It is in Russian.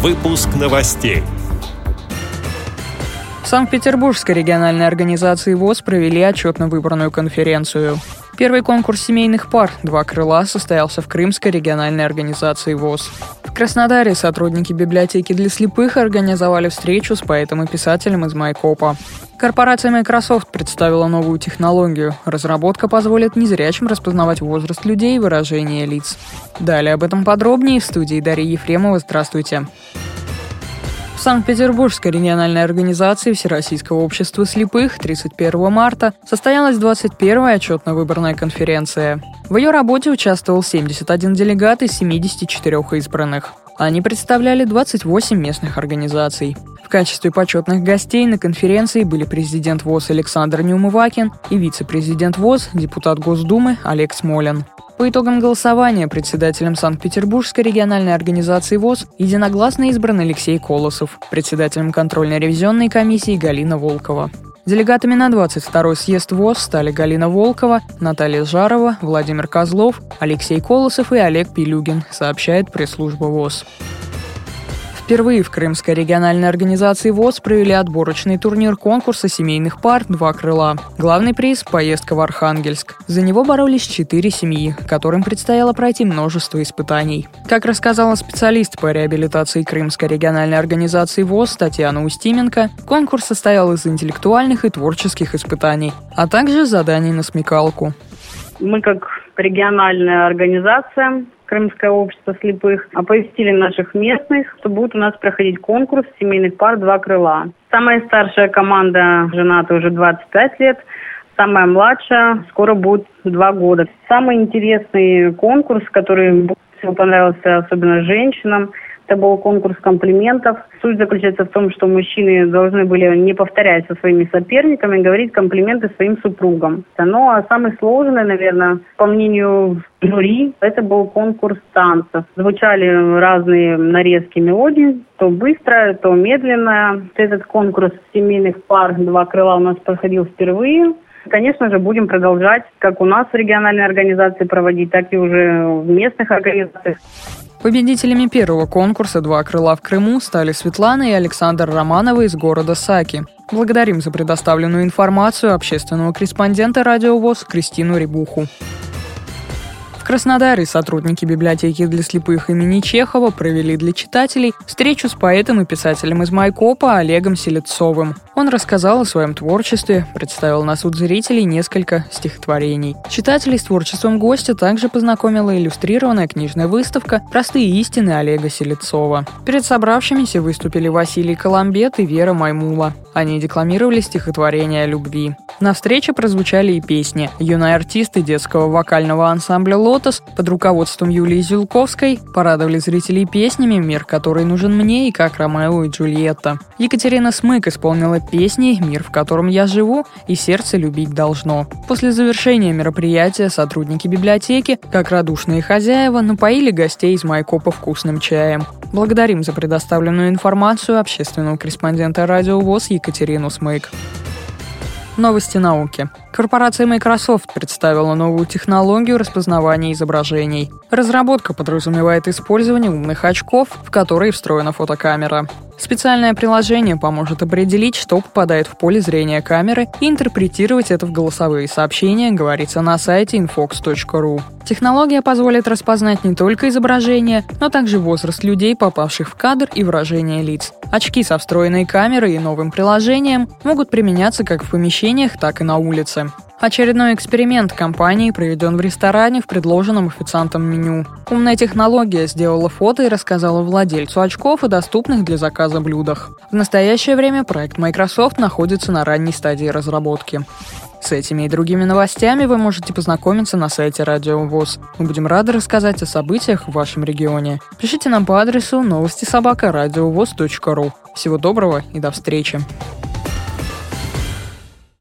Выпуск новостей. В Санкт-Петербургской региональной организации ВОЗ провели отчетно-выборную конференцию. Первый конкурс семейных пар «Два крыла» состоялся в Крымской региональной организации ВОЗ. В Краснодаре сотрудники библиотеки для слепых организовали встречу с поэтом и писателем из Майкопа. Корпорация Microsoft представила новую технологию. Разработка позволит незрячим распознавать возраст людей и выражение лиц. Далее об этом подробнее в студии Дарьи Ефремова. Здравствуйте. В Санкт-Петербургской региональной организации Всероссийского общества слепых 31 марта состоялась 21-я отчетно-выборная конференция. В ее работе участвовал 71 делегат из 74 избранных. Они представляли 28 местных организаций. В качестве почетных гостей на конференции были президент ВОЗ Александр Неумывакин и вице-президент ВОЗ, депутат Госдумы Олег Смолин. По итогам голосования председателем Санкт-Петербургской региональной организации ВОЗ единогласно избран Алексей Колосов, председателем контрольно-ревизионной комиссии Галина Волкова. Делегатами на 22-й съезд ВОЗ стали Галина Волкова, Наталья Жарова, Владимир Козлов, Алексей Колосов и Олег Пилюгин, сообщает пресс-служба ВОЗ. Впервые в Крымской региональной организации ВОЗ провели отборочный турнир конкурса семейных пар «Два крыла». Главный приз – поездка в Архангельск. За него боролись четыре семьи, которым предстояло пройти множество испытаний. Как рассказала специалист по реабилитации Крымской региональной организации ВОЗ Татьяна Устименко, конкурс состоял из интеллектуальных и творческих испытаний, а также заданий на смекалку. Мы как региональная организация Крымское общество слепых, оповестили наших местных, что будет у нас проходить конкурс семейных пар «Два крыла». Самая старшая команда жената уже 25 лет, самая младшая скоро будет два года. Самый интересный конкурс, который понравился особенно женщинам – это был конкурс комплиментов. Суть заключается в том, что мужчины должны были, не повторять со своими соперниками, говорить комплименты своим супругам. Ну, а самый сложный, наверное, по мнению жюри, это был конкурс танцев. Звучали разные нарезки мелодий, то быстро, то медленно. Этот конкурс семейных пар «Два крыла» у нас проходил впервые. Конечно же, будем продолжать как у нас в региональной организации проводить, так и уже в местных организациях. Победителями первого конкурса «Два крыла в Крыму» стали Светлана и Александр Романовы из города Саки. Благодарим за предоставленную информацию общественного корреспондента «Радио ВОЗ» Кристину Рябуху. Краснодаре сотрудники библиотеки для слепых имени Чехова провели для читателей встречу с поэтом и писателем из Майкопа Олегом Селецовым. Он рассказал о своем творчестве, представил на суд зрителей несколько стихотворений. Читателей с творчеством гостя также познакомила иллюстрированная книжная выставка «Простые истины» Олега Селецова. Перед собравшимися выступили Василий Коломбет и Вера Маймула. Они декламировали стихотворения о любви. На встрече прозвучали и песни. Юные артисты детского вокального ансамбля «Лотос» под руководством Юлии Зюлковской порадовали зрителей песнями «Мир, который нужен мне» и «Как Ромео и Джульетта». Екатерина Смык исполнила песни «Мир, в котором я живу» и «Сердце любить должно». После завершения мероприятия сотрудники библиотеки, как радушные хозяева, напоили гостей из Майкопа вкусным чаем. Благодарим за предоставленную информацию общественного корреспондента Радио ВОЗ Екатерину Смык. Новости науки. Корпорация Microsoft представила новую технологию распознавания изображений. Разработка подразумевает использование умных очков, в которые встроена фотокамера. Специальное приложение поможет определить, что попадает в поле зрения камеры и интерпретировать это в голосовые сообщения, говорится на сайте infox.ru. Технология позволит распознать не только изображение, но также возраст людей, попавших в кадр и выражение лиц. Очки со встроенной камерой и новым приложением могут применяться как в помещениях, так и на улице. Очередной эксперимент компании проведен в ресторане в предложенном официантом меню. Умная технология сделала фото и рассказала владельцу очков о доступных для заказа блюдах. В настоящее время проект Microsoft находится на ранней стадии разработки. С этими и другими новостями вы можете познакомиться на сайте Радио ВОЗ. Мы будем рады рассказать о событиях в вашем регионе. Пишите нам по адресу новости собака ру. Всего доброго и до встречи.